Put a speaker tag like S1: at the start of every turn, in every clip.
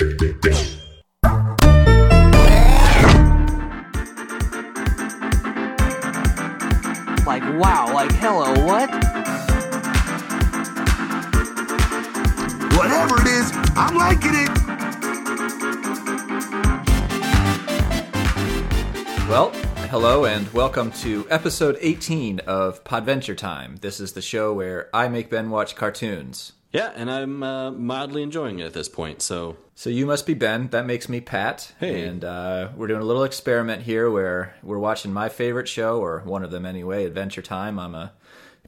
S1: Like, wow, like, hello, what?
S2: Whatever it is, I'm liking it.
S3: Well, hello and welcome to episode 18 of Podventure Time. This is the show where I make Ben watch cartoons.
S4: Yeah, and I'm uh, mildly enjoying it at this point. So
S3: So you must be Ben. That makes me Pat.
S4: Hey.
S3: And uh, we're doing a little experiment here where we're watching my favorite show, or one of them anyway, Adventure Time. I'm a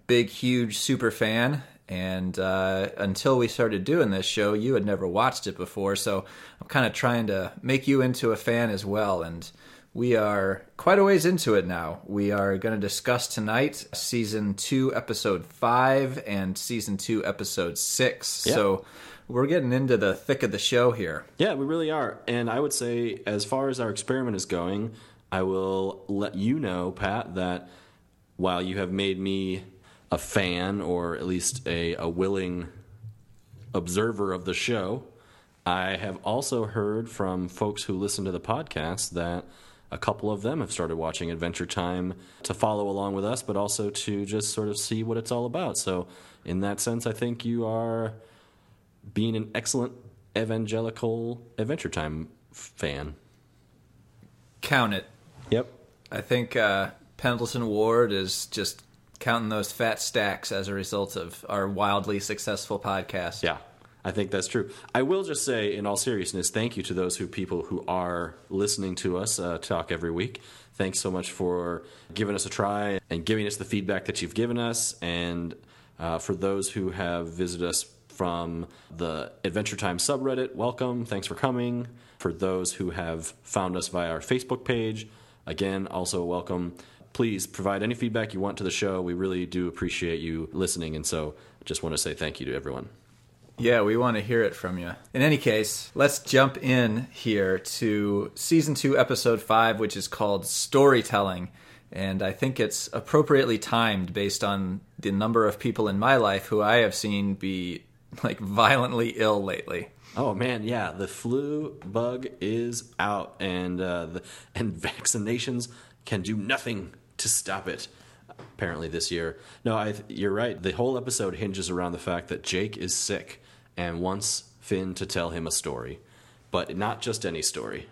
S3: big, huge super fan. And uh, until we started doing this show, you had never watched it before. So I'm kind of trying to make you into a fan as well. And we are quite a ways into it now. We are going to discuss tonight season two, episode five, and season two, episode six.
S4: Yeah.
S3: So we're getting into the thick of the show here.
S4: yeah, we really are. And I would say, as far as our experiment is going, I will let you know, Pat, that while you have made me a fan or at least a, a willing observer of the show, I have also heard from folks who listen to the podcast that a couple of them have started watching Adventure Time to follow along with us, but also to just sort of see what it's all about. So, in that sense, I think you are being an excellent evangelical Adventure Time fan.
S3: Count it.
S4: Yep.
S3: I think uh, Pendleton Ward is just counting those fat stacks as a result of our wildly successful podcast.
S4: Yeah, I think that's true. I will just say, in all seriousness, thank you to those who people who are listening to us uh, talk every week. Thanks so much for giving us a try and giving us the feedback that you've given us. And uh, for those who have visited us from the Adventure Time subreddit, welcome. Thanks for coming. For those who have found us via our Facebook page, again, also welcome. Please provide any feedback you want to the show. We really do appreciate you listening. And so just want to say thank you to everyone.
S3: Yeah, we want to hear it from you. In any case, let's jump in here to season two, episode five, which is called Storytelling. And I think it's appropriately timed based on the number of people in my life who I have seen be like violently ill lately.
S4: Oh man, yeah, the flu bug is out, and uh, the, and vaccinations can do nothing to stop it. Apparently, this year. No, I, you're right. The whole episode hinges around the fact that Jake is sick and wants Finn to tell him a story, but not just any story.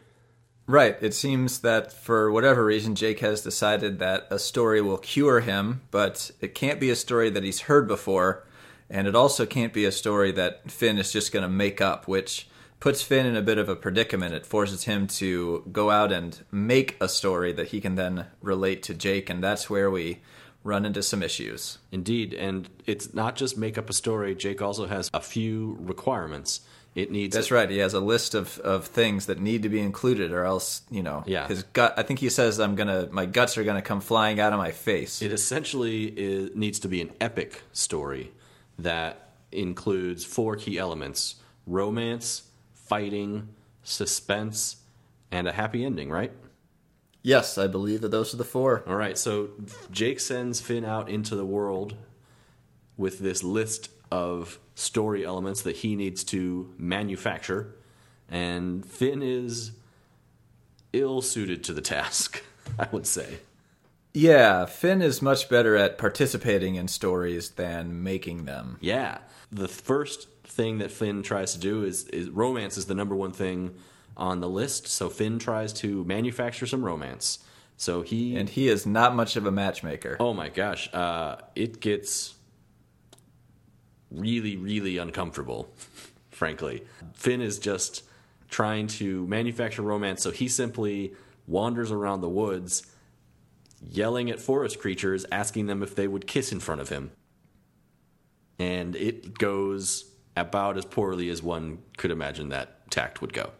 S3: Right. It seems that for whatever reason, Jake has decided that a story will cure him, but it can't be a story that he's heard before, and it also can't be a story that Finn is just going to make up, which puts Finn in a bit of a predicament. It forces him to go out and make a story that he can then relate to Jake, and that's where we run into some issues.
S4: Indeed, and it's not just make up a story. Jake also has a few requirements. It needs
S3: That's right. He has a list of, of things that need to be included, or else, you know,
S4: Yeah.
S3: his gut. I think he says, "I'm gonna, my guts are gonna come flying out of my face."
S4: It essentially is, needs to be an epic story that includes four key elements romance, fighting, suspense, and a happy ending, right?
S3: Yes, I believe that those are the four.
S4: All right, so Jake sends Finn out into the world with this list of story elements that he needs to manufacture, and Finn is ill suited to the task, I would say.
S3: Yeah, Finn is much better at participating in stories than making them.
S4: Yeah. The first thing that Finn tries to do is, is romance is the number one thing on the list. So Finn tries to manufacture some romance. So he
S3: And he is not much of a matchmaker.
S4: oh my gosh, uh, it gets really really uncomfortable. frankly, Finn is just trying to manufacture romance. So he simply wanders around the woods, yelling at forest creatures, asking them if they would kiss in front of him and it goes about as poorly as one could imagine that tact would go.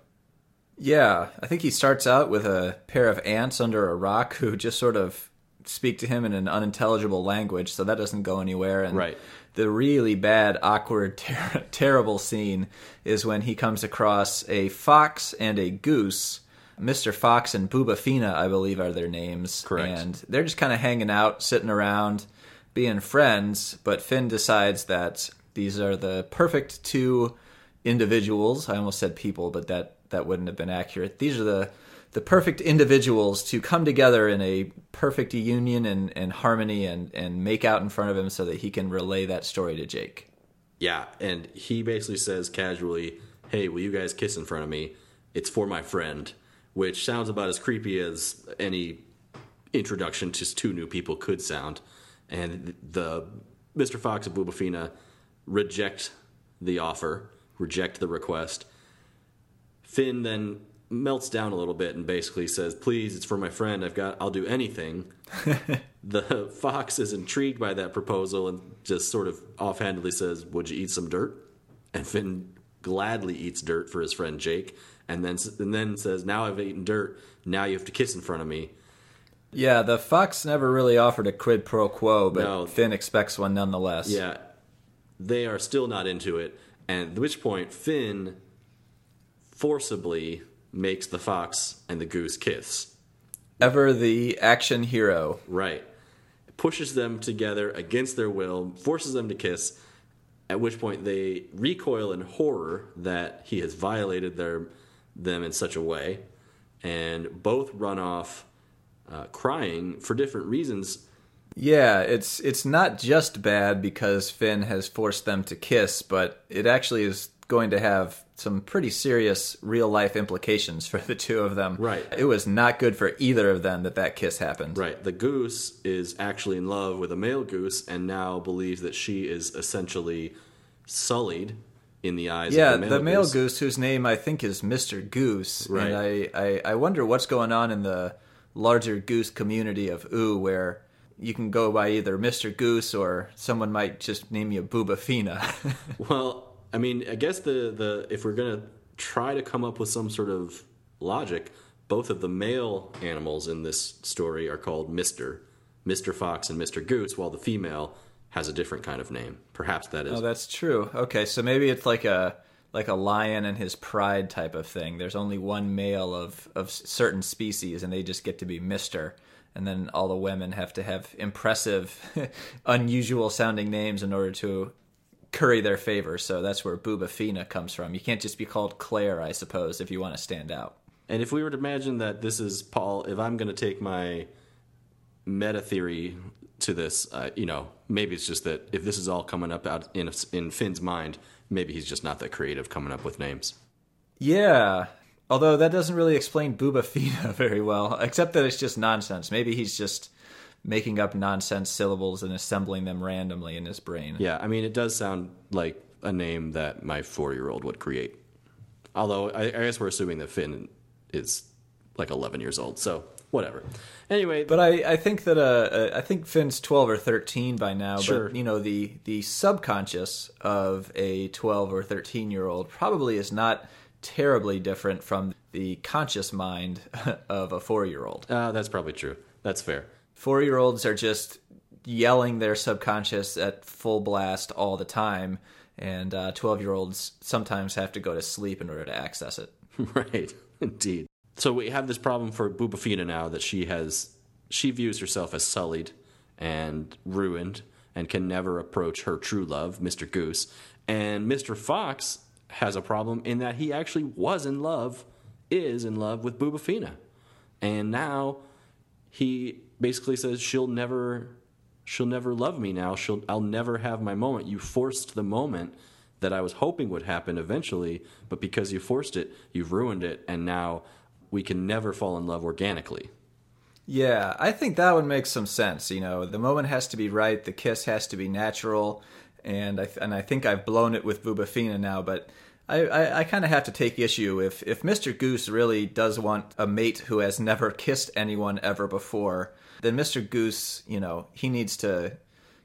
S3: Yeah, I think he starts out with a pair of ants under a rock who just sort of speak to him in an unintelligible language, so that doesn't go anywhere. And
S4: Right.
S3: the really bad, awkward, ter- terrible scene is when he comes across a fox and a goose. Mr. Fox and Bubafina, I believe, are their names.
S4: Correct.
S3: And they're just kind of hanging out, sitting around, being friends. But Finn decides that these are the perfect two individuals. I almost said people, but that that wouldn't have been accurate. These are the the perfect individuals to come together in a perfect union and, and harmony and, and make out in front of him so that he can relay that story to Jake.
S4: Yeah, and he basically says casually, "Hey, will you guys kiss in front of me? It's for my friend," which sounds about as creepy as any introduction to two new people could sound. And the Mr. Fox and Bubafina reject the offer, reject the request. Finn then melts down a little bit and basically says, "Please, it's for my friend. I've got. I'll do anything." the fox is intrigued by that proposal and just sort of offhandedly says, "Would you eat some dirt?" And Finn gladly eats dirt for his friend Jake, and then and then says, "Now I've eaten dirt. Now you have to kiss in front of me."
S3: Yeah, the fox never really offered a quid pro quo, but
S4: No.
S3: Finn expects one nonetheless.
S4: Yeah, they are still not into it, and at which point Finn forcibly makes the fox and the goose kiss.
S3: Ever the action hero.
S4: Right. Pushes them together against their will, forces them to kiss, at which point they recoil in horror that he has violated their them in such a way, and both run off uh, crying for different reasons.
S3: Yeah, it's it's not just bad because Finn has forced them to kiss, but it actually is going to have some pretty serious real life implications for the two of them.
S4: Right.
S3: It was not good for either of them that that kiss happened.
S4: Right. The goose is actually in love with a male goose and now believes that she is essentially sullied in the eyes
S3: Yeah,
S4: of the male,
S3: the male
S4: goose.
S3: goose. whose name I think is Mr. Goose.
S4: Right.
S3: And I, I, I wonder what's going on in the larger goose community of Ooo, where you can go by either Mr. Goose or someone might just name you Boobafina.
S4: Well, I mean, I guess the, the if we're gonna try to come up with some sort of logic, both of the male animals in this story are called Mister, Mister Fox and Mister Goose, while the female has a different kind of name. Perhaps that is
S3: Oh, that's true. Okay, so maybe it's like a like a lion and his pride type of thing. There's only one male of of certain species, and they just get to be Mister. And then all the women have to have impressive, unusual sounding names in order to curry their favor. So that's where Boobafina comes from. You can't just be called Claire, I suppose, if you want to stand out.
S4: And if we were to imagine that this is Paul, if I'm going to take my meta theory to this, uh, you know, maybe it's just that if this is all coming up out in in Finn's mind, maybe he's just not that creative coming up with names.
S3: Yeah. Although that doesn't really explain Boobafina very well, except that it's just nonsense. Maybe he's just making up nonsense syllables and assembling them randomly in his brain.
S4: Yeah, I mean, it does sound like a name that my four year old would create. Although I, I guess we're assuming that Finn is like 11 years old, so whatever. Anyway,
S3: But I, I think that uh, uh, I think Finn's twelve or thirteen by now.
S4: Sure.
S3: But you know the the subconscious of a twelve or thirteen year old probably is not terribly different from the conscious mind of a four year old.
S4: uh, that's probably true. That's fair.
S3: Four year olds are just yelling their subconscious at full blast all the time, and uh, twelve year olds sometimes have to go to sleep in order to access it.
S4: right, indeed. So we have this problem for Bubafina now that she has she views herself as sullied and ruined and can never approach her true love, Mr. Goose. And Mr. Fox has a problem in that he actually was in love, is in love with Bubafina. And now he basically says she'll never she'll never love me now. She'll I'll never have my moment. You forced the moment that I was hoping would happen eventually, but because you forced it, you've ruined it and now we can never fall in love organically.
S3: Yeah, I think that would make some sense. You know, the moment has to be right, the kiss has to be natural, and I and I think I've blown it with Bubafina now, but. I, I, I kind of have to take issue if, if Mr. Goose really does want a mate who has never kissed anyone ever before, then Mr. Goose, you know, he needs to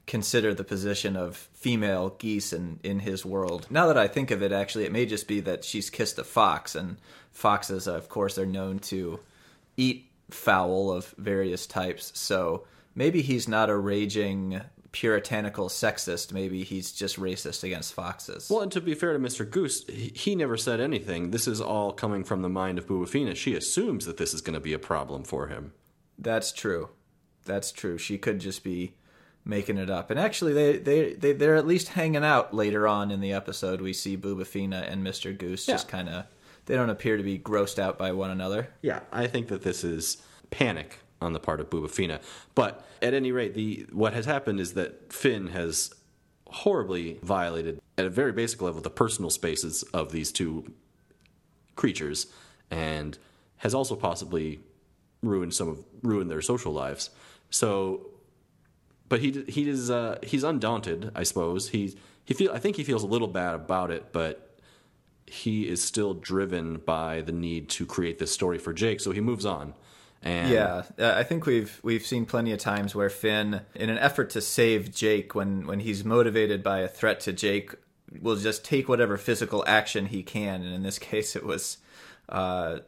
S3: consider the position of female geese in, in his world. Now that I think of it, actually, it may just be that she's kissed a fox, and foxes, of course, are known to eat fowl of various types. So maybe he's not a raging puritanical sexist. Maybe he's just racist against foxes.
S4: Well, and to be fair to Mr. Goose, he, he never said anything. This is all coming from the mind of Bubafina. She assumes that this is going to be a problem for him.
S3: That's true. That's true. She could just be making it up. And actually, they they they they're at least hanging out later on in the episode. We see Bubafina and Mister Goose just kind of. They don't appear to be grossed out by one another.
S4: Yeah, I think that this is panic on the part of Bubafina. But at any rate, the what has happened is that Finn has horribly violated, at a very basic level, the personal spaces of these two creatures, and has also possibly ruined some of ruined their social lives. So, but he he is uh, he's undaunted, I suppose. He he feel I think he feels a little bad about it, but he is still driven by the need to create this story for Jake, so he moves on. And
S3: Yeah, uh, I think we've we've seen plenty of times where Finn, in an effort to save Jake, when when he's motivated by a threat to Jake, will just take whatever physical action he can. And in this case, it was, uh,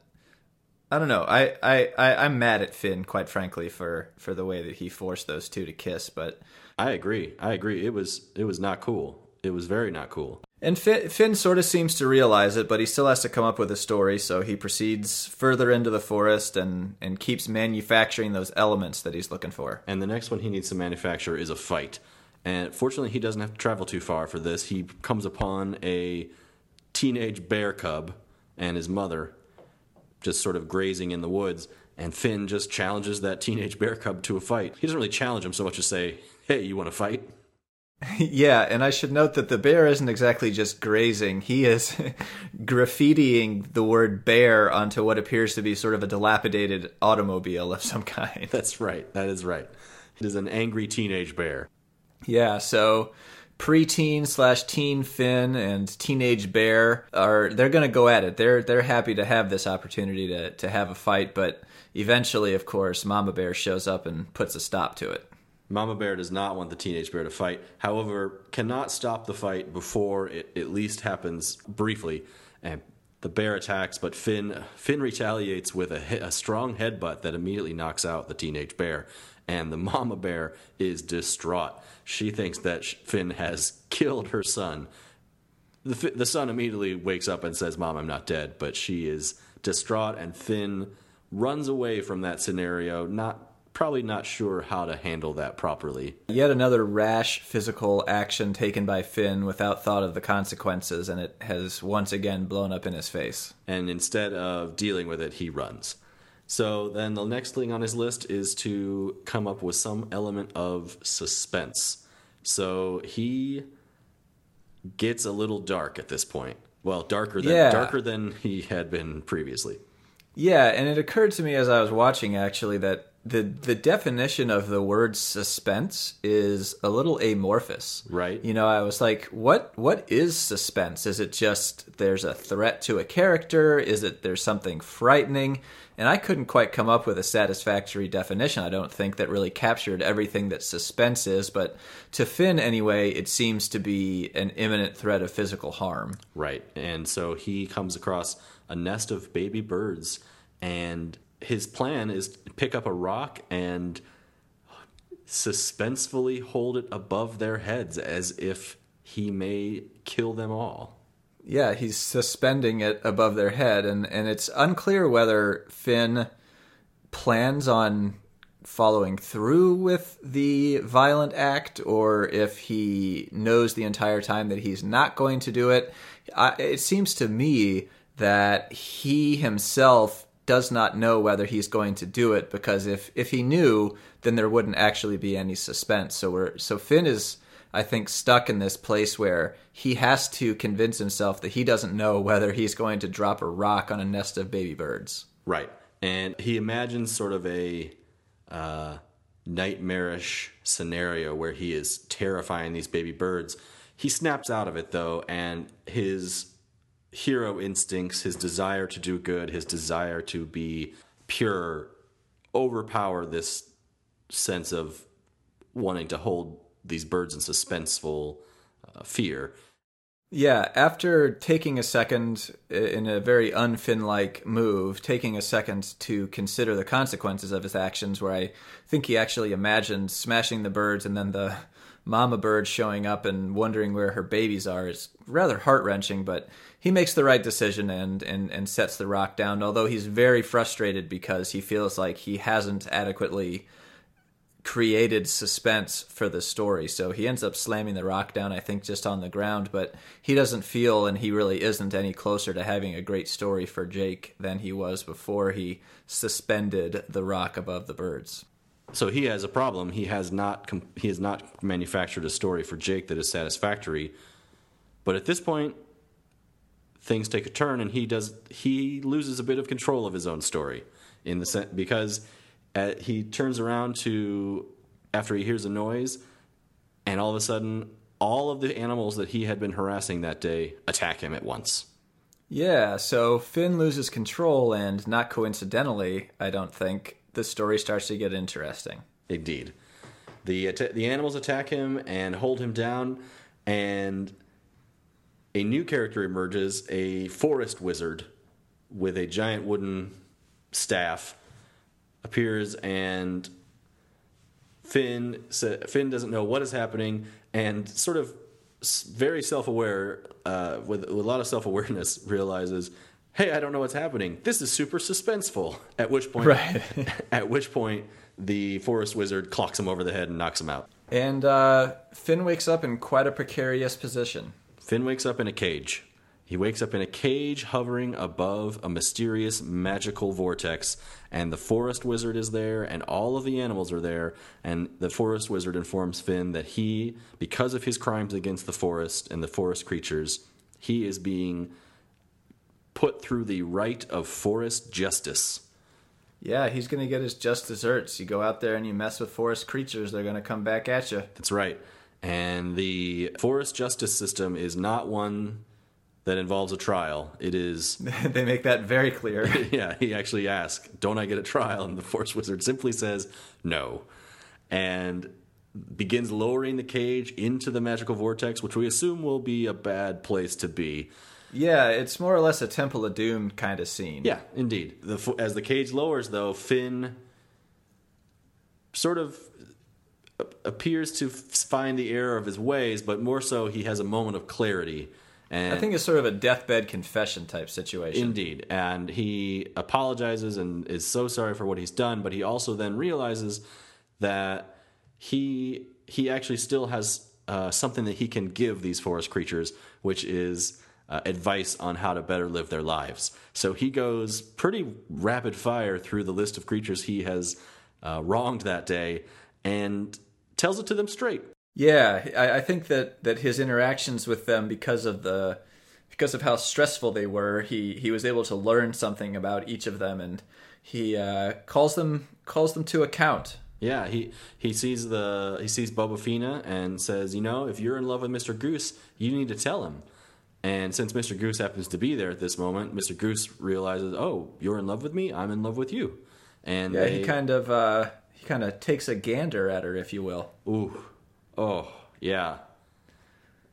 S3: I don't know. I, I, I I'm mad at Finn, quite frankly, for for the way that he forced those two to kiss. But
S4: I agree. I agree. It was it was not cool. It was very not cool.
S3: And Finn, Finn sort of seems to realize it, but he still has to come up with a story. So he proceeds further into the forest and and keeps manufacturing those elements that he's looking for.
S4: And the next one he needs to manufacture is a fight. And fortunately, he doesn't have to travel too far for this. He comes upon a teenage bear cub and his mother just sort of grazing in the woods. And Finn just challenges that teenage bear cub to a fight. He doesn't really challenge him so much as say, "Hey, you want to fight?"
S3: Yeah, and I should note that the bear isn't exactly just grazing. He is graffitiing the word bear onto what appears to be sort of a dilapidated automobile of some kind.
S4: That's right. That is right. It is an angry teenage bear.
S3: Yeah, so preteen slash teen Finn and teenage bear are they're gonna go at it. They're they're happy to have this opportunity to, to have a fight, but eventually of course Mama Bear shows up and puts a stop to it.
S4: Mama Bear does not want the teenage bear to fight, however, cannot stop the fight before it at least happens briefly. And the bear attacks, but Finn Finn retaliates with a, a strong headbutt that immediately knocks out the teenage bear. And the mama bear is distraught. She thinks that Finn has killed her son. The, the son immediately wakes up and says, Mom, I'm not dead. But she is distraught, and Finn runs away from that scenario, not probably not sure how to handle that properly.
S3: Yet another rash physical action taken by Finn without thought of the consequences, and it has once again blown up in his face.
S4: And instead of dealing with it, he runs. So then the next thing on his list is to come up with some element of suspense. So he gets a little dark at this point. Well, darker than
S3: Yeah.
S4: darker than he had been previously.
S3: Yeah, and it occurred to me as I was watching actually that the the definition of the word suspense is a little amorphous.
S4: Right.
S3: You know, I was like, what what is suspense? Is it just there's a threat to a character? Is it there's something frightening? And I couldn't quite come up with a satisfactory definition. I don't think that really captured everything that suspense is, but to Finn anyway, it seems to be an imminent threat of physical harm.
S4: Right. And so he comes across a nest of baby birds, and his plan is to pick up a rock and suspensefully hold it above their heads as if he may kill them all.
S3: Yeah, he's suspending it above their head, and, and it's unclear whether Finn plans on following through with the violent act or if he knows the entire time that he's not going to do it. I, it seems to me that he himself does not know whether he's going to do it because if, if he knew, then there wouldn't actually be any suspense. So we're so Finn is I think, stuck in this place where he has to convince himself that he doesn't know whether he's going to drop a rock on a nest of baby birds.
S4: Right. And he imagines sort of a uh, nightmarish scenario where he is terrifying these baby birds. He snaps out of it, though, and his hero instincts, his desire to do good, his desire to be pure, overpower this sense of wanting to hold these birds in suspenseful uh, fear.
S3: Yeah, after taking a second in a very unfin like move, taking a second to consider the consequences of his actions, where I think he actually imagined smashing the birds and then the mama bird showing up and wondering where her babies are is rather heart wrenching, but he makes the right decision and, and, and sets the rock down, although he's very frustrated because he feels like he hasn't adequately created suspense for the story. So he ends up slamming the rock down, I think, just on the ground, but he doesn't feel, and he really isn't any closer to having a great story for Jake than he was before he suspended the rock above the birds.
S4: So he has a problem. He has not he has not manufactured a story for Jake that is satisfactory. But at this point, things take a turn, and he does he loses a bit of control of his own story in the sen- because uh, he turns around to after he hears a noise, and all of a sudden, all of the animals that he had been harassing that day attack him at once.
S3: Yeah, so Finn loses control, and not coincidentally, I don't think, the story starts to get interesting.
S4: Indeed. The the animals attack him and hold him down, and a new character emerges, a forest wizard with a giant wooden staff appears and Finn sa- Finn doesn't know what is happening and sort of very self-aware uh, with, with a lot of self-awareness realizes hey I don't know what's happening this is super suspenseful at which point
S3: Right.
S4: at which point the forest wizard clocks him over the head and knocks him out
S3: And uh, Finn wakes up in quite a precarious position.
S4: Finn wakes up in a cage. He wakes up in a cage hovering above a mysterious magical vortex, and the forest wizard is there, and all of the animals are there. And the forest wizard informs Finn that he, because of his crimes against the forest and the forest creatures, he is being put through the rite of forest justice.
S3: Yeah, he's going to get his just desserts. You go out there and you mess with forest creatures, they're going to come back at you.
S4: That's right. And the forest justice system is not one that involves a trial. It is
S3: they make that very clear.
S4: yeah, he actually asks, "Don't I get a trial?" And the Forest Wizard simply says, "No," and begins lowering the cage into the magical vortex, which we assume will be a bad place to be.
S3: yeah, it's more or less a Temple of Doom kind of scene.
S4: Yeah, indeed. The, as the cage lowers, though, Finn sort of appears to find the error of his ways, but more so, he has a moment of clarity. And
S3: I think it's sort of a deathbed confession type situation.
S4: Indeed. And he apologizes and is so sorry for what he's done, but he also then realizes that he he actually still has uh, something that he can give these forest creatures, which is uh, advice on how to better live their lives. So he goes pretty rapid fire through the list of creatures he has uh, wronged that day and tells it to them straight.
S3: Yeah, I, I think that, that his interactions with them, because of the because of how stressful they were, he, he was able to learn something about each of them, and he uh, calls them calls them to account.
S4: Yeah, he he sees the he sees Boba Fina and says, you know, if you're in love with Mr. Goose, you need to tell him. And since Mr. Goose happens to be there at this moment, Mr. Goose realizes, oh, you're in love with me, I'm in love with you. And
S3: Yeah,
S4: they,
S3: he kind of uh, he kind of takes a gander at her, if you will.
S4: ooh, oh yeah,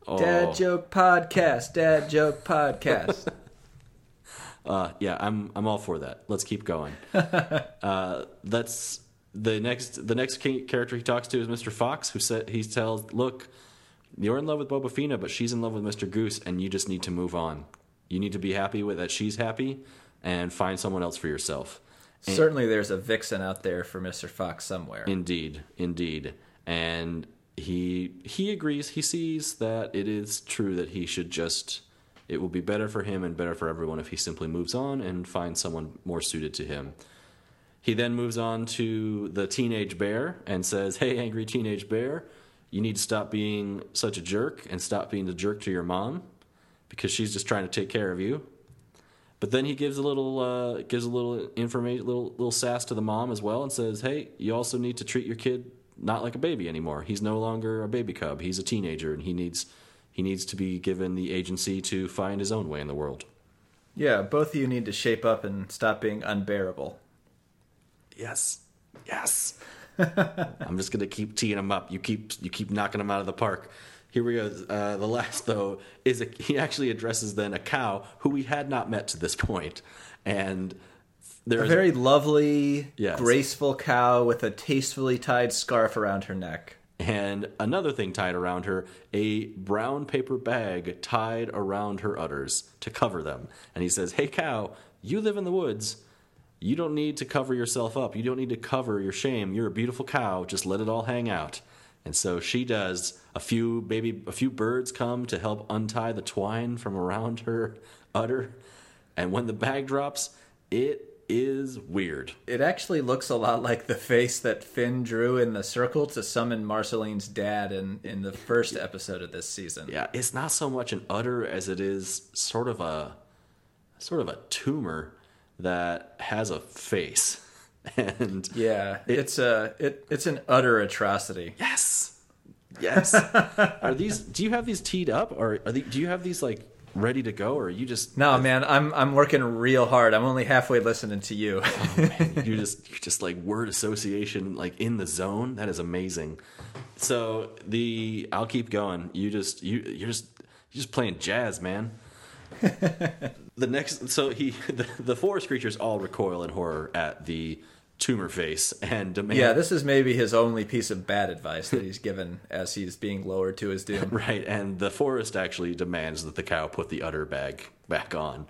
S4: oh,
S3: Dad joke podcast. Dad joke podcast.
S4: Uh, yeah, I'm I'm all for that. Let's keep going. uh, that's the next the next character he talks to is Mr. Fox, who said he tells, "Look, you're in love with Boba Fina, but she's in love with Mr. Goose, and you just need to move on. You need to be happy with that she's happy, and find someone else for yourself."
S3: Certainly, there's a vixen out there for Mister Fox somewhere.
S4: Indeed, indeed, and he he agrees. He sees that it is true that he should just. It will be better for him and better for everyone if he simply moves on and finds someone more suited to him. He then moves on to the teenage bear and says, "Hey, angry teenage bear, you need to stop being such a jerk and stop being a jerk to your mom, because she's just trying to take care of you." But then he gives a little uh, gives a little information, little little sass to the mom as well, and says, "Hey, you also need to treat your kid not like a baby anymore. He's no longer a baby cub. He's a teenager, and he needs he needs to be given the agency to find his own way in the world."
S3: Yeah, both of you need to shape up and stop being unbearable.
S4: Yes, yes. I'm just gonna keep teeing him up. You keep you keep knocking him out of the park. Here we go. Uh, the last though is a, he actually addresses then a cow who we had not met to this point, and
S3: A
S4: there's
S3: very lovely,
S4: Yes.
S3: graceful cow with a tastefully tied scarf around her neck.
S4: and another thing tied around her a brown paper bag tied around her udders to cover them. And he says, Hey, cow, you live in the woods. you don't need to cover yourself up. You don't need to cover your shame. You're a beautiful cow. Just let it all hang out. And so she does. A few baby, a few birds come to help untie the twine from around her udder. And when the bag drops, it is weird.
S3: It actually looks a lot like the face that Finn drew in the circle to summon Marceline's dad in, in the first episode of this season.
S4: Yeah, it's not so much an udder as it is sort of a sort of a tumor that has a face. And
S3: Yeah, it's a it, it's an utter atrocity.
S4: yes. Yes. are these do you have these teed up or are they, do you have these like ready to go or are you just
S3: No, man, I'm I'm working real hard. I'm only halfway listening to you.
S4: Oh, you're just you're just like word association like in the zone? That is amazing. So the i'll keep going. You just you you're just you're just playing jazz man. The next so he the, the forest creatures all recoil in horror at the tumor face and demand
S3: yeah, this is maybe his only piece of bad advice that he's given as he's being lowered to his doom.
S4: Right, and the forest actually demands that the cow put the udder bag back on.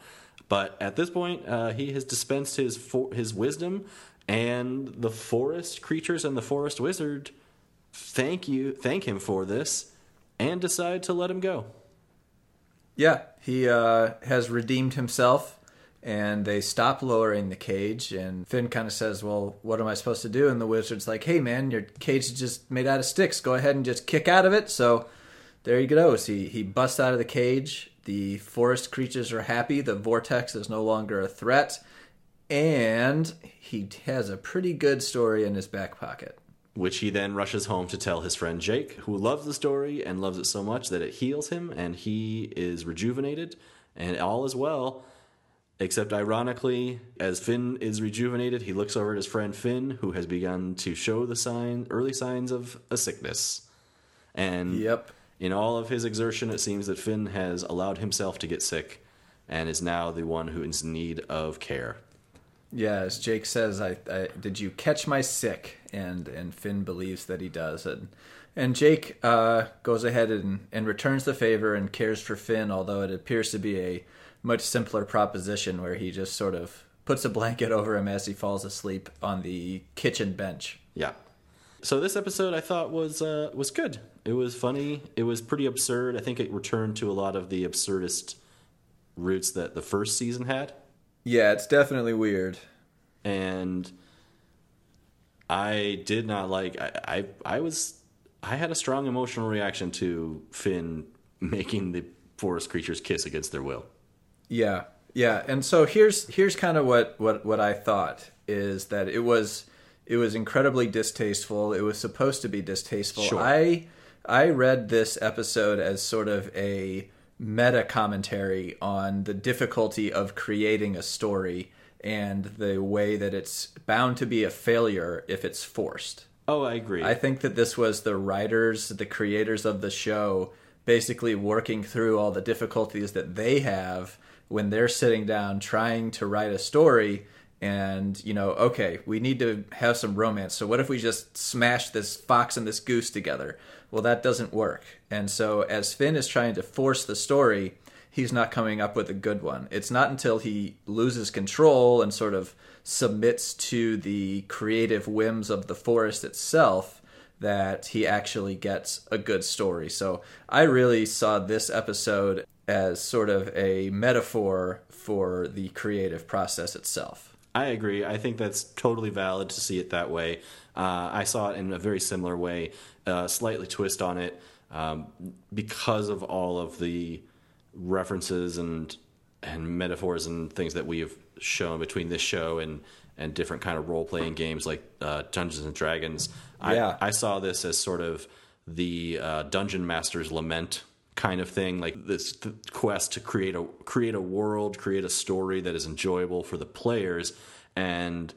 S4: But at this point, uh, he has dispensed his his wisdom, and the forest creatures and the forest wizard thank you, thank him for this, and decide to let him go.
S3: Yeah, he uh, has redeemed himself, and they stop lowering the cage. And Finn kind of says, "Well, what am I supposed to do?" And the wizard's like, "Hey, man, your cage is just made out of sticks. Go ahead and just kick out of it." So there he goes. He he busts out of the cage. The forest creatures are happy. The vortex is no longer a threat, and he has a pretty good story in his back pocket.
S4: Which he then rushes home to tell his friend Jake, who loves the story and loves it so much that it heals him, and he is rejuvenated, and all is well. Except, ironically, as Finn is rejuvenated, he looks over at his friend Finn, who has begun to show the sign, early signs of a sickness. And
S3: Yep.
S4: in all of his exertion, it seems that Finn has allowed himself to get sick, and is now the one who is in need of care.
S3: Yeah, as Jake says, I, I did you catch my sick? And and Finn believes that he does, and and Jake uh, goes ahead and, and returns the favor and cares for Finn, although it appears to be a much simpler proposition where he just sort of puts a blanket over him as he falls asleep on the kitchen bench.
S4: Yeah. So this episode I thought was uh, was good. It was funny. It was pretty absurd. I think it returned to a lot of the absurdist roots that the first season had,
S3: Yeah, it's definitely weird.
S4: and I did not like. I I, I was I had a strong emotional reaction to Finn making the forest creatures kiss against their will.
S3: Yeah, yeah. And so here's here's kind of what what what I thought is that it was it was incredibly distasteful. It was supposed to be distasteful.
S4: Sure.
S3: I I read this episode as sort of a meta commentary on the difficulty of creating a story and the way that it's bound to be a failure if it's forced.
S4: Oh, I agree.
S3: I think that this was the writers, the creators of the show, basically working through all the difficulties that they have when they're sitting down trying to write a story. And, you know, okay, we need to have some romance. So, what if we just smash this fox and this goose together? Well, that doesn't work. And so, as Finn is trying to force the story, he's not coming up with a good one. It's not until he loses control and sort of submits to the creative whims of the forest itself that he actually gets a good story. So I really saw this episode as sort of a metaphor for the creative process itself.
S4: I agree. I think that's totally valid to see it that way. Uh, I saw it in a very similar way, uh, slightly twist on it um, because of all of the references and and metaphors and things that we have shown between this show and and different kind of role playing games like uh, Dungeons and Dragons.
S3: Yeah.
S4: I, I saw this as sort of the uh, dungeon master's lament kind of thing, like this th- quest to create a create a world, create a story that is enjoyable for the players, and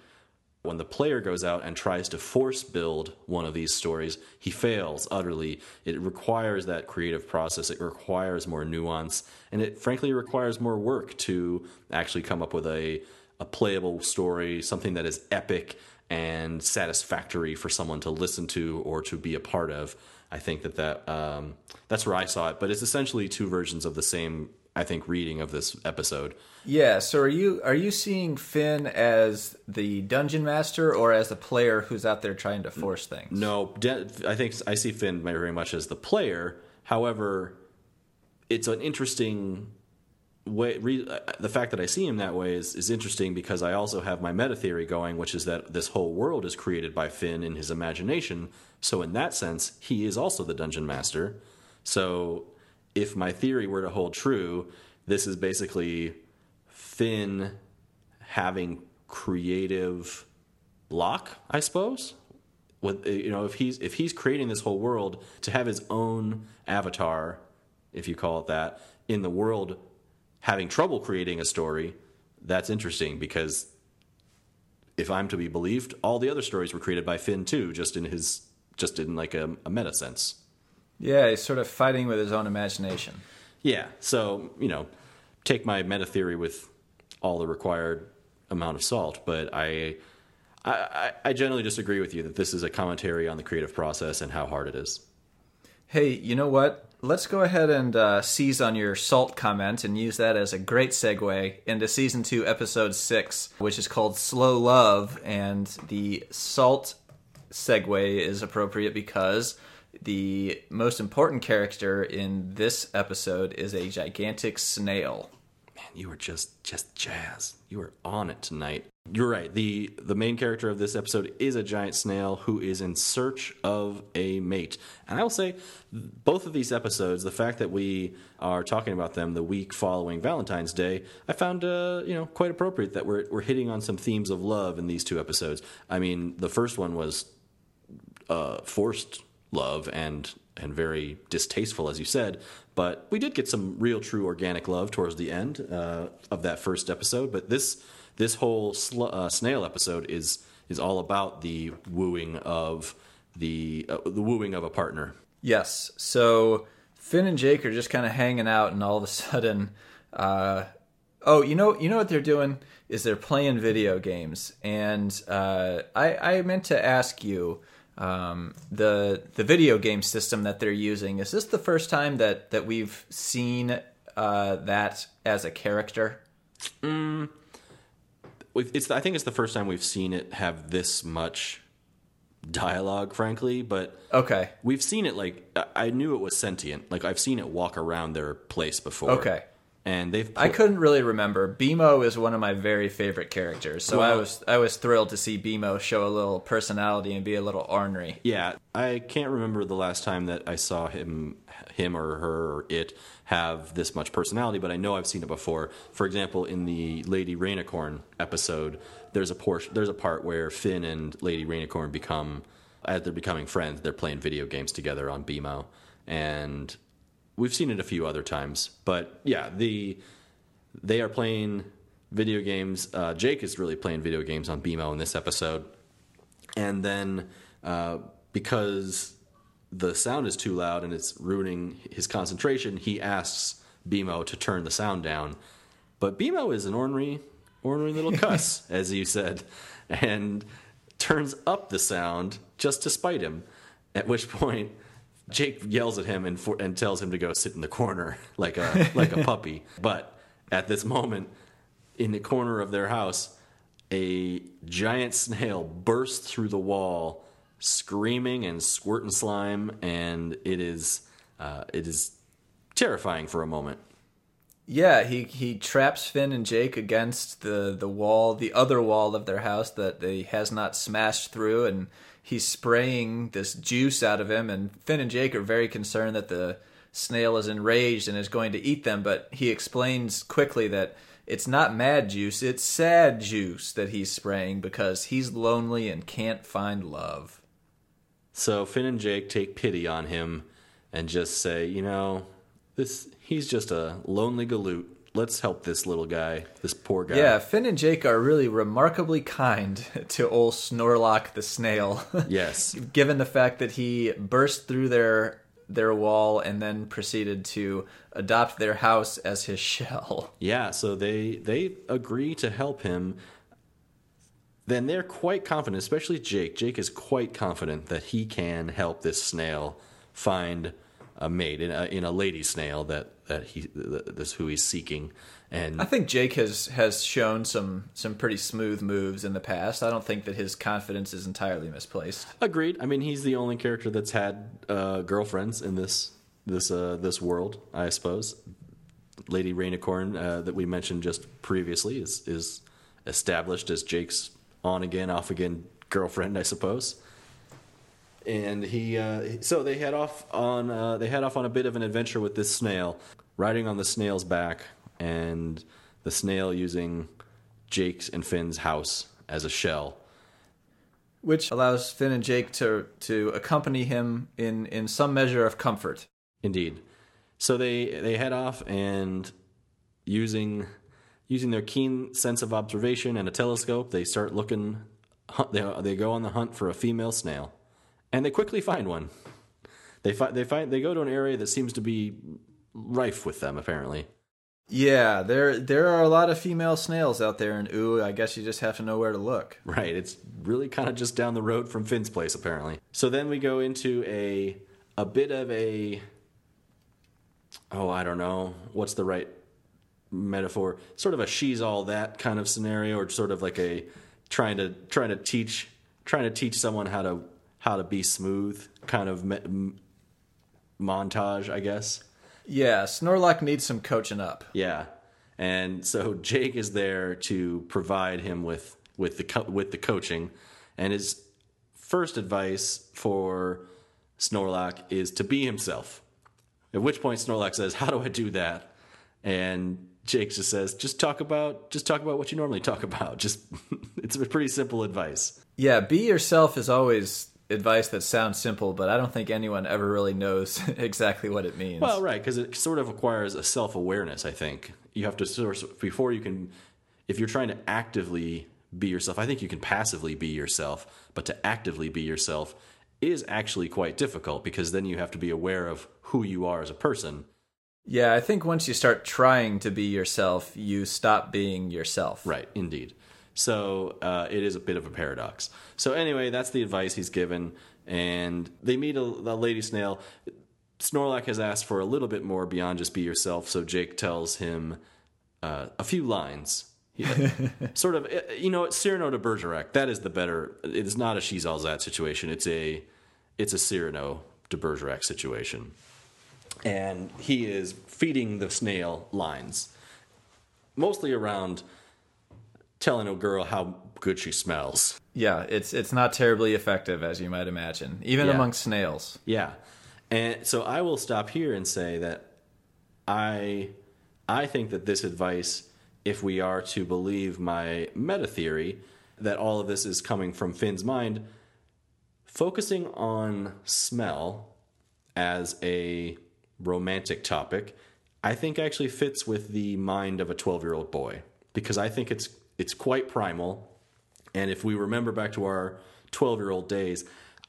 S4: when the player goes out and tries to force build one of these stories, he fails utterly. It requires that creative process. It requires more nuance, and it frankly requires more work to actually come up with a a playable story, something that is epic and satisfactory for someone to listen to or to be a part of. I think that that um, that's where I saw it, but it's essentially two versions of the same I think reading of this episode.
S3: Yeah, so are you are you seeing Finn as the dungeon master or as the player who's out there trying to force things?
S4: No, I think I see Finn very much as the player. However, it's an interesting way. Re, uh, the fact that I see him that way is, is interesting because I also have my meta theory going, which is that this whole world is created by Finn in his imagination. So in that sense, he is also the dungeon master. So if my theory were to hold true, this is basically Finn having creative block, I suppose. With you know, if he's if he's creating this whole world to have his own avatar, if you call it that, in the world, having trouble creating a story, that's interesting because if I'm to be believed, all the other stories were created by Finn too, just in his just in like a, a meta sense.
S3: Yeah, he's sort of fighting with his own imagination.
S4: Yeah. So, you know, take my meta theory with all the required amount of salt, but I, I, I generally disagree with you that this is a commentary on the creative process and how hard it is.
S3: Hey, you know what? Let's go ahead and uh, seize on your salt comment and use that as a great segue into season two, episode six, which is called Slow Love. And the salt segue is appropriate because the most important character in this episode is a gigantic snail.
S4: Man, you were just just jazz. You were on it tonight. You're right. The the main character of this episode is a giant snail who is in search of a mate. And I will say both of these episodes, the fact that we are talking about them the week following Valentine's Day, I found uh, you know, quite appropriate that we're we're hitting on some themes of love in these two episodes. I mean, the first one was uh, forced love and and very distasteful, as you said. But we did get some real, true, organic love towards the end uh, of that first episode. But this this whole sl- uh, snail episode is is all about the wooing of the uh, the wooing of a partner.
S3: Yes. So Finn and Jake are just kind of hanging out, and all of a sudden, uh, oh, you know, you know what they're doing is they're playing video games, and uh, I, I meant to ask you um, the the video game system that they're using. Is this the first time that that we've seen uh, that as a character?
S4: It's I think it's the first time we've seen it have this much dialogue, frankly. But
S3: Okay.
S4: we've seen it like I knew it was sentient. Like I've seen it walk around their place before.
S3: Okay.
S4: And they've
S3: I couldn't really remember. BMO is one of my very favorite characters, so I was I was thrilled to see BMO show a little personality and be a little ornery.
S4: Yeah, I can't remember the last time that I saw him, him or her or it have this much personality, but I know I've seen it before. For example, in the Lady Rainicorn episode, there's a portion, there's a part where Finn and Lady Rainicorn become, as they're becoming friends, they're playing video games together on BMO, and we've seen it a few other times. But yeah, the they are playing video games. Uh, Jake is really playing video games on BMO in this episode and then uh, because the sound is too loud and it's ruining his concentration, he asks BMO to turn the sound down. But BMO is an ornery, ornery little cuss, as you said, and turns up the sound just to spite him. At which point, Jake yells at him and, for, and tells him to go sit in the corner like a like a puppy. But at this moment, in the corner of their house, a giant snail bursts through the wall, screaming and squirting slime, and it is uh, it is terrifying for a moment.
S3: Yeah, he he traps Finn and Jake against the the wall, the other wall of their house that he has not smashed through, and he's spraying this juice out of him. And Finn and Jake are very concerned that the snail is enraged and is going to eat them. But he explains quickly that it's not mad juice; it's sad juice that he's spraying because he's lonely and can't find love.
S4: So Finn and Jake take pity on him and just say, you know, this he's just a lonely galoot. Let's help this little guy, this poor guy.
S3: Yeah, Finn and Jake are really remarkably kind to old Snorlock the snail.
S4: Yes.
S3: given the fact that he burst through their their wall and then proceeded to adopt their house as his shell.
S4: Yeah, so they they agree to help him. Then they're quite confident, especially Jake. Jake is quite confident that he can help this snail find a mate in a, in a lady snail that that he this who he's seeking. And
S3: I think Jake has has shown some some pretty smooth moves in the past. I don't think that his confidence is entirely misplaced.
S4: agreed. I mean, he's the only character that's had uh, girlfriends in this this uh, this world, I suppose. Lady Rainicorn uh, that we mentioned just previously is is established as Jake's on again, off again girlfriend, I suppose. And he, uh, so they head off on uh, they head off on a bit of an adventure with this snail, riding on the snail's back, and the snail using Jake's and Finn's house as a shell.
S3: which allows Finn and Jake to to accompany him in in some measure of comfort.
S4: Indeed. So they they head off and using using their keen sense of observation and a telescope, they start looking. They they go on the hunt for a female snail, and they quickly find one. They find they find they go to an area that seems to be rife with them. Apparently,
S3: Yeah, there there are a lot of female snails out there, and ooh, I guess you just have to know where to look.
S4: right? It's really kind of just down the road from Finn's place. Apparently. So then we go into a a bit of a oh I don't know what's the right metaphor sort of a she's all that kind of scenario or sort of like a trying to trying to teach trying to teach someone how to how to be smooth kind of me- m- montage i guess
S3: Yeah, Snorlock needs some coaching up.
S4: yeah and so jake is there to provide him with with the co- with the coaching and his first advice for snorlock is to be himself at which point snorlock says how do i do that and Jake just says, "Just talk about, just talk about what you normally talk about. Just, it's a pretty simple advice."
S3: Yeah, be yourself is always advice that sounds simple, but I don't think anyone ever really knows exactly what it means.
S4: Well, right, because it sort of requires a self awareness. I think you have to sort of before you can, if you're trying to actively be yourself. I think you can passively be yourself, but to actively be yourself is actually quite difficult because then you have to be aware of who you are as a person.
S3: yeah, I think once you start trying to be yourself, you stop being yourself.
S4: Right, indeed. So uh, it is a bit of a paradox. So anyway, that's the advice he's given, and they meet a, a lady snail. Snorlock has asked for a little bit more beyond just be yourself, so Jake tells him uh, a few lines. Yeah. sort of, uh, you know, Cyrano de Bergerac. That is the better. It is not a she's all that situation. It's a, it's a Cyrano de Bergerac situation, and he is feeding the snail lines, mostly around telling a girl how good she smells.
S3: Yeah, it's it's not terribly effective as you might imagine, even
S4: Yeah.
S3: among snails.
S4: Yeah. And so I will stop here and say that I I think that this advice if we are to believe my meta theory that all of this is coming from Finn's mind focusing on smell as a romantic topic I think actually fits with the mind of a 12-year-old boy because I think it's it's quite primal and if we remember back to our 12 year old days,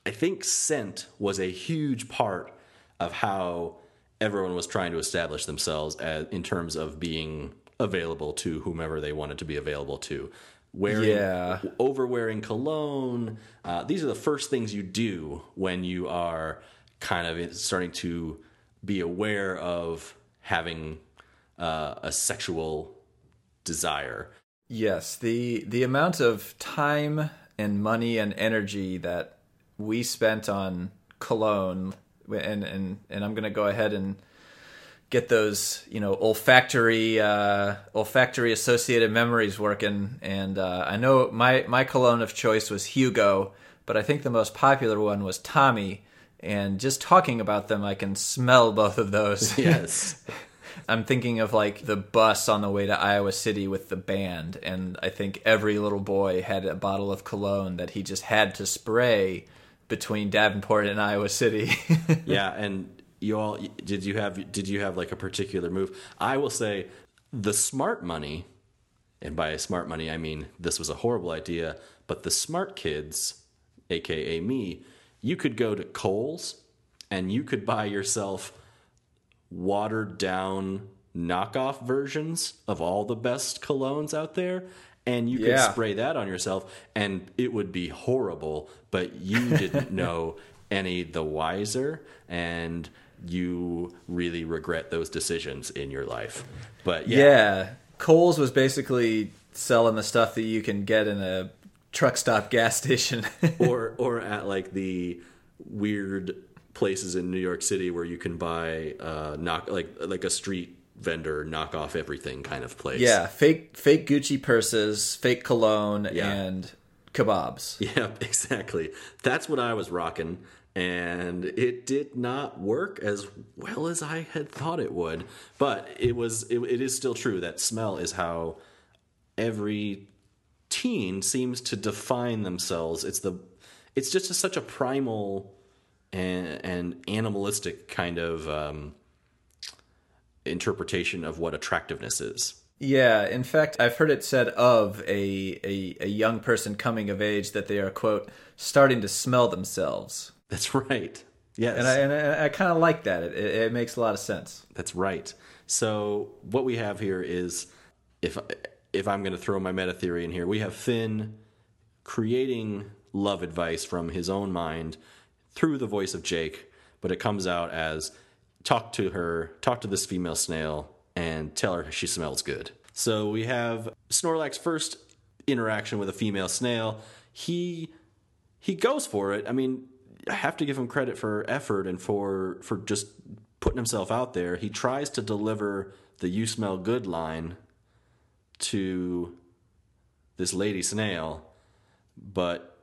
S4: I think scent was a huge part of how everyone was trying to establish themselves as, in terms of being available to whomever they wanted to be available to. Wearing,
S3: Yeah.
S4: over wearing cologne. Uh, these are the first things you do when you are kind of starting to be aware of having uh, a sexual desire.
S3: Yes, the the amount of time and money and energy that we spent on cologne, and and and I'm gonna go ahead and get those you know olfactory uh, olfactory associated memories working. And uh, I know my my cologne of choice was Hugo, but I think the most popular one was Tommy. And just talking about them, I can smell both of those.
S4: Yes.
S3: I'm thinking of like the bus on the way to Iowa City with the band, and I think every little boy had a bottle of cologne that he just had to spray between Davenport and Iowa City.
S4: yeah, and you all did you have did you have like a particular move? I will say the smart money, and by smart money I mean this was a horrible idea, but the smart kids, aka me, you could go to Kohl's and you could buy yourself watered down knockoff versions of all the best colognes out there and you could
S3: Yeah.
S4: spray that on yourself and it would be horrible but you didn't know any the wiser and you really regret those decisions in your life. But yeah,
S3: Yeah. Kohl's was basically selling the stuff that you can get in a truck stop gas station.
S4: or or at like the weird places in New York City where you can buy uh knock like like a street vendor knock off everything kind of place.
S3: yeah, fake fake Gucci purses, fake cologne,
S4: Yeah.
S3: and kebabs.
S4: Yeah, exactly. That's what I was rocking, and it did not work as well as I had thought it would. But it was. It, it is still true that smell is how every teen seems to define themselves. It's the. It's just a, such a primal and, and animalistic kind of um, interpretation of what attractiveness is.
S3: Yeah, in fact, I've heard it said of a, a, a young person coming of age that they are, quote, starting to smell themselves.
S4: That's right. Yes.
S3: And I, and I, I kind of like that. It, it, it makes a lot of sense.
S4: That's right. So what we have here is, if if I'm going to throw my meta theory in here, we have Finn creating love advice from his own mind through the voice of Jake, but it comes out as talk to her, talk to this female snail, and tell her she smells good. So we have Snorlock's first interaction with a female snail. He he goes for it. I mean, I have to give him credit for effort and for for just putting himself out there. He tries to deliver the "You smell good" line to this lady snail, but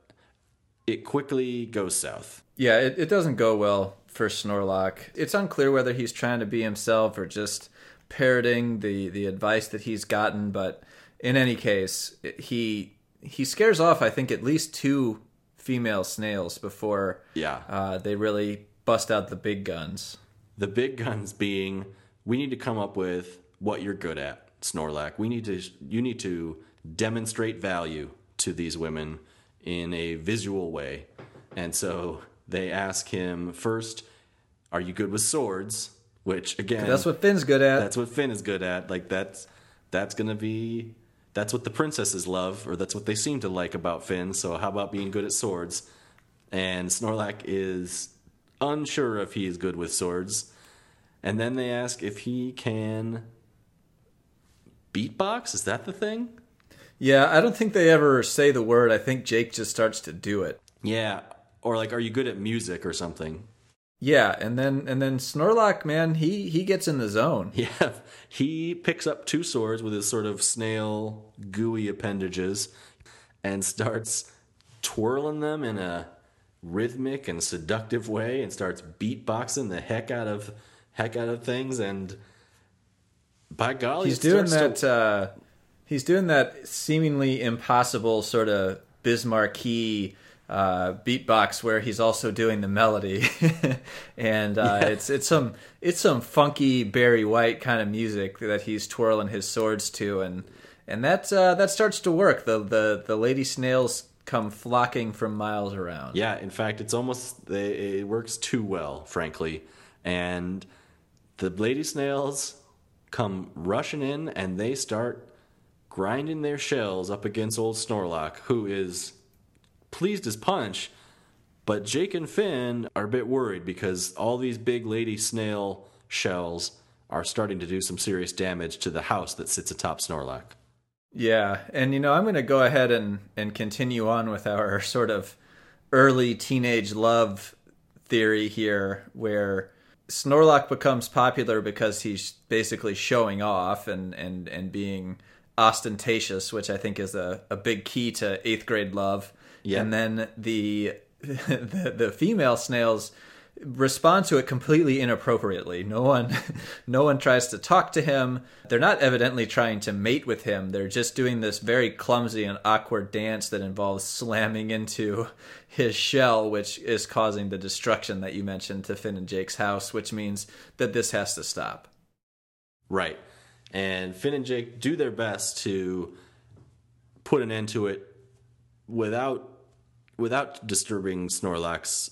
S4: it quickly goes south.
S3: Yeah, it, it doesn't go well for Snorlock. It's unclear whether he's trying to be himself or just parroting the, the advice that he's gotten, but in any case, he he scares off I think at least two female snails before
S4: Yeah.
S3: uh, they really bust out the big guns.
S4: The big guns being, we need to come up with what you're good at, Snorlock. We need to, you need to demonstrate value to these women in a visual way. And so they ask him first, "Are you good with swords?" Which again,
S3: That's what Finn's good at.
S4: that's what Finn is good at. Like that's that's gonna be that's what the princesses love, or that's what they seem to like about Finn. So how about being good at swords? And Snorlock is unsure if he is good with swords. And then they ask if he can beatbox. Is that the thing?
S3: Yeah, I don't think they ever say the word. I think Jake just starts to do it.
S4: Yeah. Or like, are you good at music or something?
S3: Yeah, and then and then Snorlock, man, he he gets in the zone.
S4: Yeah, he picks up two swords with his sort of snail gooey appendages and starts twirling them in a rhythmic and seductive way and starts beatboxing the heck out of heck out of things and by golly
S3: he's doing that
S4: to-
S3: uh he's doing that seemingly impossible sort of Biz Markie uh beatbox where he's also doing the melody. And uh it's it's some it's some funky barry white kind of music that he's twirling his swords to. And and that uh that starts to work. The the the lady snails come flocking from miles around.
S4: Yeah, in fact, it's almost it works too well, frankly. And the lady snails come rushing in, and they start grinding their shells up against old Snorlock, who is pleased as punch. But Jake and Finn are a bit worried because all these big lady snail shells are starting to do some serious damage to the house that sits atop Snorlock.
S3: Yeah, and you know, I'm going to go ahead and and continue on with our sort of early teenage love theory here where Snorlock becomes popular because he's basically showing off and and and being ostentatious, which I think is a, a big key to 8th grade love.
S4: Yeah.
S3: And then the the, the female snails respond to it completely inappropriately. No one no one tries to talk to him. They're not evidently trying to mate with him. They're just doing this very clumsy and awkward dance that involves slamming into his shell, which is causing the destruction that you mentioned to Finn and Jake's house, which means that this has to stop.
S4: Right. And Finn and Jake do their best to put an end to it without without disturbing Snorlock's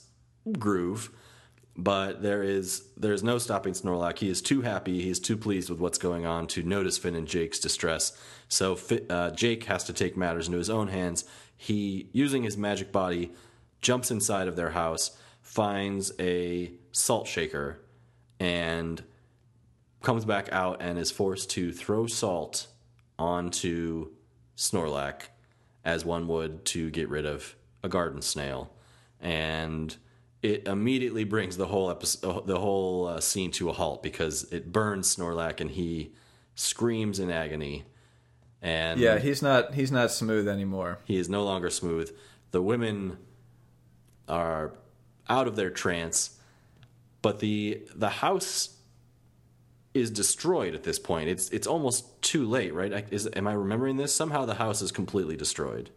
S4: groove. But there is there is no stopping Snorlock. He is too happy. He is too pleased with what's going on to notice Finn and Jake's distress. So uh, Jake has to take matters into his own hands. He, using his magic body, jumps inside of their house, finds a salt shaker, and comes back out and is forced to throw salt onto Snorlock as one would to get rid of a garden snail. And it immediately brings the whole episode, the whole uh, scene to a halt because it burns Snorlock and he screams in agony. And
S3: Yeah, he's not he's not smooth anymore.
S4: he is no longer smooth. The women are out of their trance, but the the house is destroyed at this point. It's it's almost too late, right? I- Is am I remembering this? Somehow the house is completely destroyed.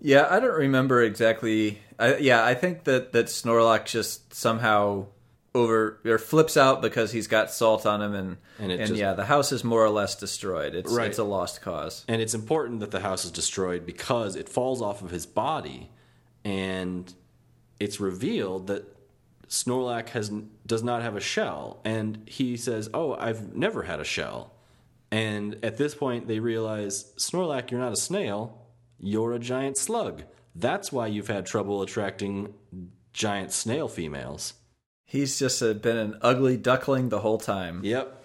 S3: Yeah, I don't remember exactly. I, yeah, I think that that Snorlock just somehow over or flips out because he's got salt on him, and
S4: And
S3: and,
S4: just-
S3: yeah, the house is more or less destroyed. It's
S4: Right.
S3: it's a lost cause.
S4: And it's important that the house is destroyed because it falls off of his body, and it's revealed that Snorlock has does not have a shell, and he says, "Oh, I've never had a shell." And at this point, they realize, Snorlock, you're not a snail, you're a giant slug. That's why you've had trouble attracting giant snail females.
S3: He's just uh, been an ugly duckling the whole time.
S4: Yep.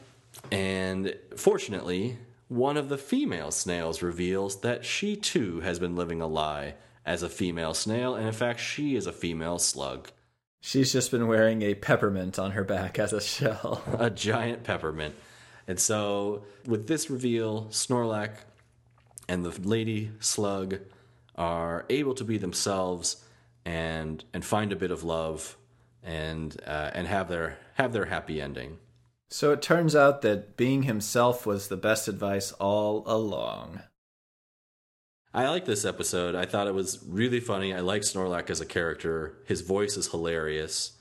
S4: And fortunately, one of the female snails reveals that she too has been living a lie as a female snail, and in fact, she is a female slug.
S3: She's just been wearing a peppermint on her back as a shell.
S4: a giant peppermint. And so, with this reveal, Snorlock and the lady slug are able to be themselves and and find a bit of love and uh, and have their have their happy ending.
S3: so it turns out that being himself was the best advice all along.
S4: I like this episode. I thought it was really funny. I like Snorlock as a character. His voice is hilarious.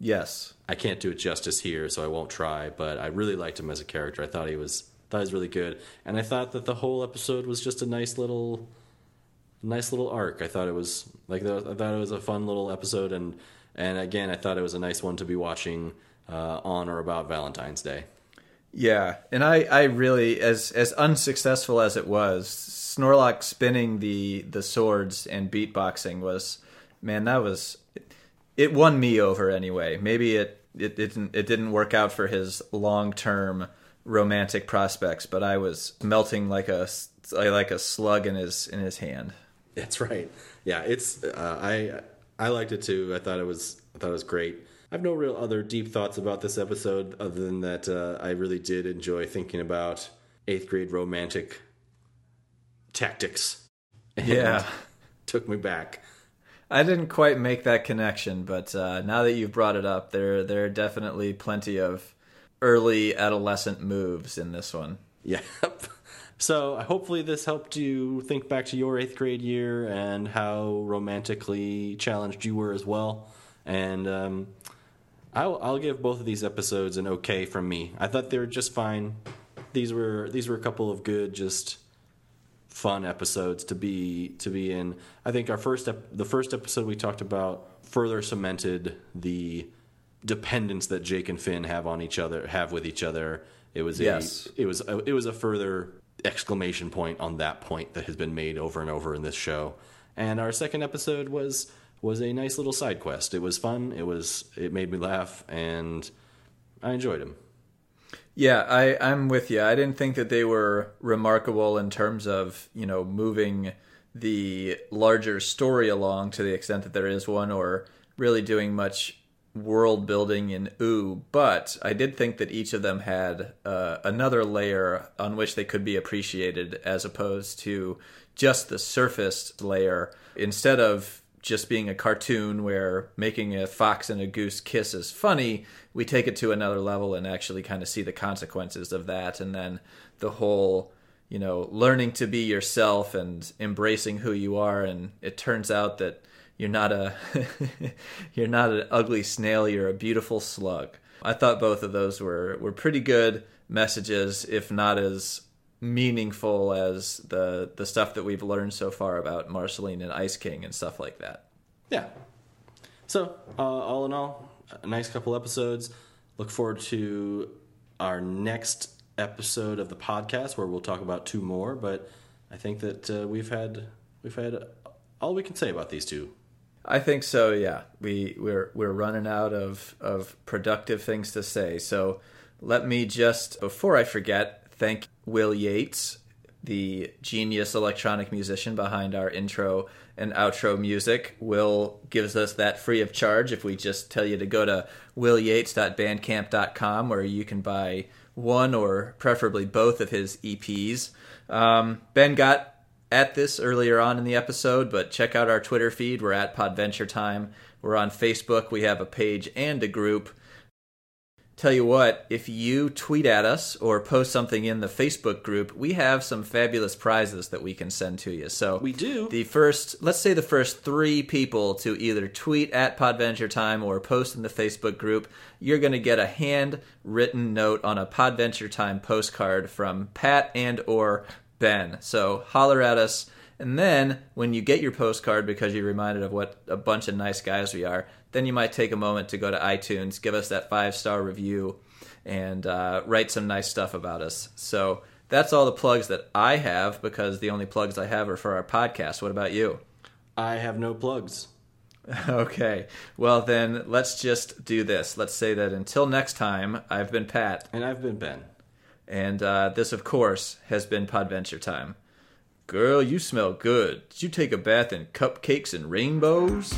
S3: Yes.
S4: I can't do it justice here, so I won't try. But I really liked him as a character. I thought he was thought he was really good, and I thought that the whole episode was just a nice little, nice little arc. I thought it was like I thought it was a fun little episode, and and again, I thought it was a nice one to be watching uh, on or about Valentine's Day.
S3: Yeah, and I, I really as as unsuccessful as it was, Snorlock spinning the the swords and beatboxing was, man, that was it won me over anyway. Maybe it it, it didn't it didn't work out for his long term romantic prospects, but I was melting like a like a slug in his in his hand.
S4: That's right. Yeah, it's uh, I I liked it too. I thought it was I thought it was great. I have no real other deep thoughts about this episode other than that uh, I really did enjoy thinking about eighth grade romantic tactics.
S3: Yeah.
S4: took me back.
S3: I didn't quite make that connection, but uh, now that you've brought it up, there there are definitely plenty of early adolescent moves in this one.
S4: Yep. So hopefully this helped you think back to your eighth grade year and how romantically challenged you were as well. And um, I'll, I'll give both of these episodes an okay from me. I thought they were just fine. These were these were a couple of good, just fun episodes to be to be in. I think our first ep- the first episode we talked about further cemented the dependence that Jake and Finn have on each other have with each other. It was
S3: Yes.
S4: a it was a, it was a further exclamation point on that point that has been made over and over in this show. And our second episode was was a nice little side quest. It was fun. It was it made me laugh and I enjoyed him.
S3: Yeah, I, I'm with you. I didn't think that they were remarkable in terms of, you know, moving the larger story along to the extent that there is one or really doing much world building in Ooo but i did think that each of them had uh, another layer on which they could be appreciated as opposed to just the surface layer instead of just being a cartoon where making a fox and a goose kiss is funny we take it to another level and actually kind of see the consequences of that. And then the whole you know learning to be yourself and embracing who you are. And it turns out that you're not a you're not an ugly snail you're a beautiful slug. I thought both of those were were pretty good messages if not as meaningful as the the stuff that we've learned so far about marceline and ice king and stuff like that
S4: Yeah. So, uh, all in all, a nice couple episodes. Look forward to our next episode of the podcast where we'll talk about two more. But I think that uh, we've had we've had all we can say about these two.
S3: I think so. Yeah, we we're we're running out of of productive things to say. So let me just before I forget, thank Will Yates, the genius electronic musician behind our intro and outro music. Will gives us that free of charge if we just tell you to go to willyates.bandcamp.com where you can buy one or preferably both of his EPs. Um, ben got at this earlier on in the episode, but check out our Twitter feed. We're at Podventure Time. We're on Facebook. We have a page and a group. Tell you what, if you tweet at us or post something in the Facebook group, we have some fabulous prizes that we can send to you. So
S4: We do.
S3: The first, let's say the first three people to either tweet at Podventure Time or post in the Facebook group, you're going to get a handwritten note on a Podventure Time postcard from Pat and or Ben. So holler at us. And then when you get your postcard because you're reminded of what a bunch of nice guys we are, then you might take a moment to go to iTunes, give us that five star review, and uh, write some nice stuff about us. So that's all the plugs that I have because the only plugs I have are for our podcast. What about you?
S4: I have no plugs.
S3: Okay. Well, then let's just do this. Let's say that until next time, I've been Pat.
S4: And I've been Ben.
S3: And uh, this, of course, has been Podventure Time. Girl, you smell good. Did you take a bath in cupcakes and rainbows?